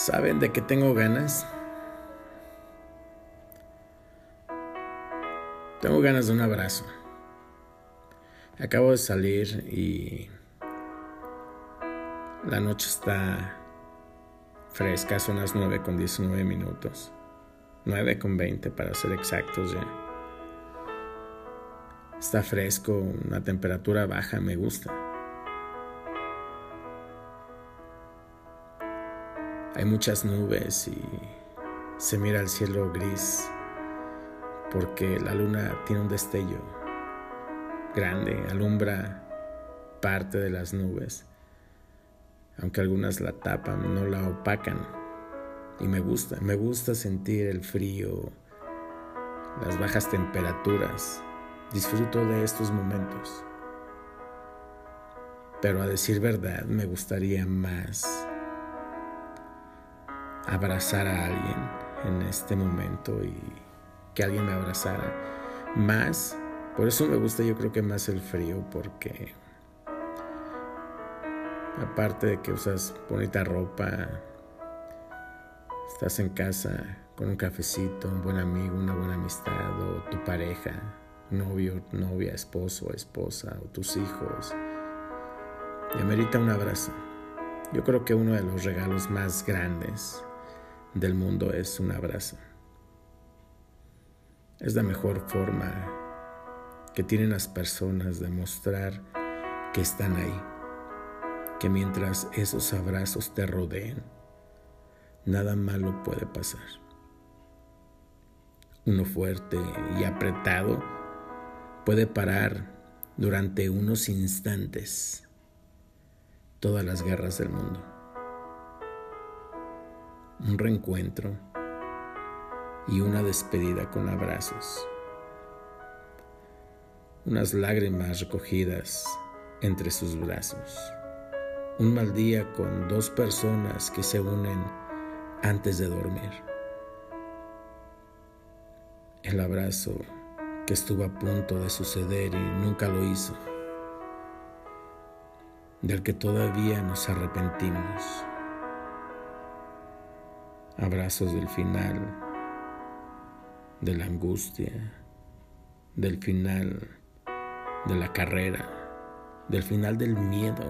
¿Saben de qué tengo ganas? Tengo ganas de un abrazo. Acabo de salir y la noche está fresca, son las 9 con 19 minutos. 9 con 20 para ser exactos ya. Está fresco, una temperatura baja, me gusta. Hay muchas nubes y se mira el cielo gris porque la luna tiene un destello grande, alumbra parte de las nubes, aunque algunas la tapan, no la opacan. Y me gusta, me gusta sentir el frío, las bajas temperaturas. Disfruto de estos momentos. Pero a decir verdad, me gustaría más abrazar a alguien en este momento y que alguien me abrazara. Más, por eso me gusta yo creo que más el frío, porque aparte de que usas bonita ropa, estás en casa con un cafecito, un buen amigo, una buena amistad, o tu pareja, novio, novia, esposo, esposa, o tus hijos, y amerita un abrazo. Yo creo que uno de los regalos más grandes del mundo es un abrazo. Es la mejor forma que tienen las personas de mostrar que están ahí, que mientras esos abrazos te rodeen, nada malo puede pasar. Uno fuerte y apretado puede parar durante unos instantes todas las guerras del mundo un reencuentro y una despedida con abrazos, unas lágrimas recogidas entre sus brazos, un mal día con dos personas que se unen antes de dormir, el abrazo que estuvo a punto de suceder y nunca lo hizo, del que todavía nos arrepentimos abrazos del final, de la angustia, del final de la carrera, del final del miedo.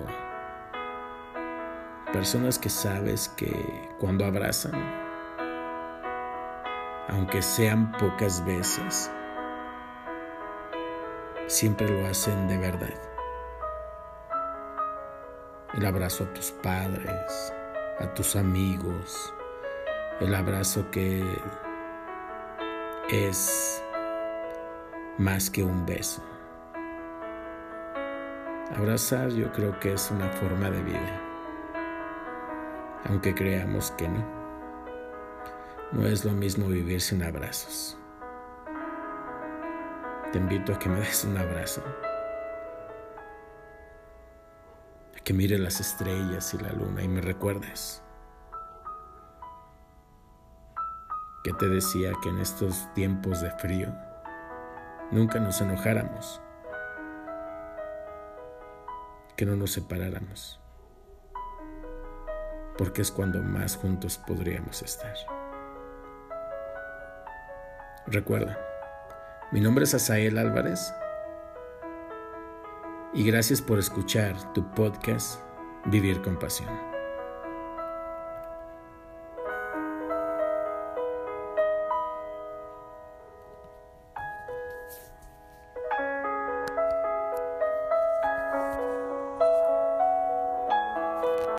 Personas que sabes que cuando abrazan, aunque sean pocas veces, siempre lo hacen de verdad. El abrazo a tus padres, a tus amigos, el abrazo que es más que un beso. Abrazar yo creo que es una forma de vida, aunque creamos que no. No es lo mismo vivir sin abrazos. Te invito a que me des un abrazo, a que mire las estrellas y la luna y me recuerdes que te decía que en estos tiempos de frío nunca nos enojáramos, que no nos separáramos, porque es cuando más juntos podríamos estar. Recuerda, mi nombre es Asael Álvarez y gracias por escuchar tu podcast Vivir con Pasión.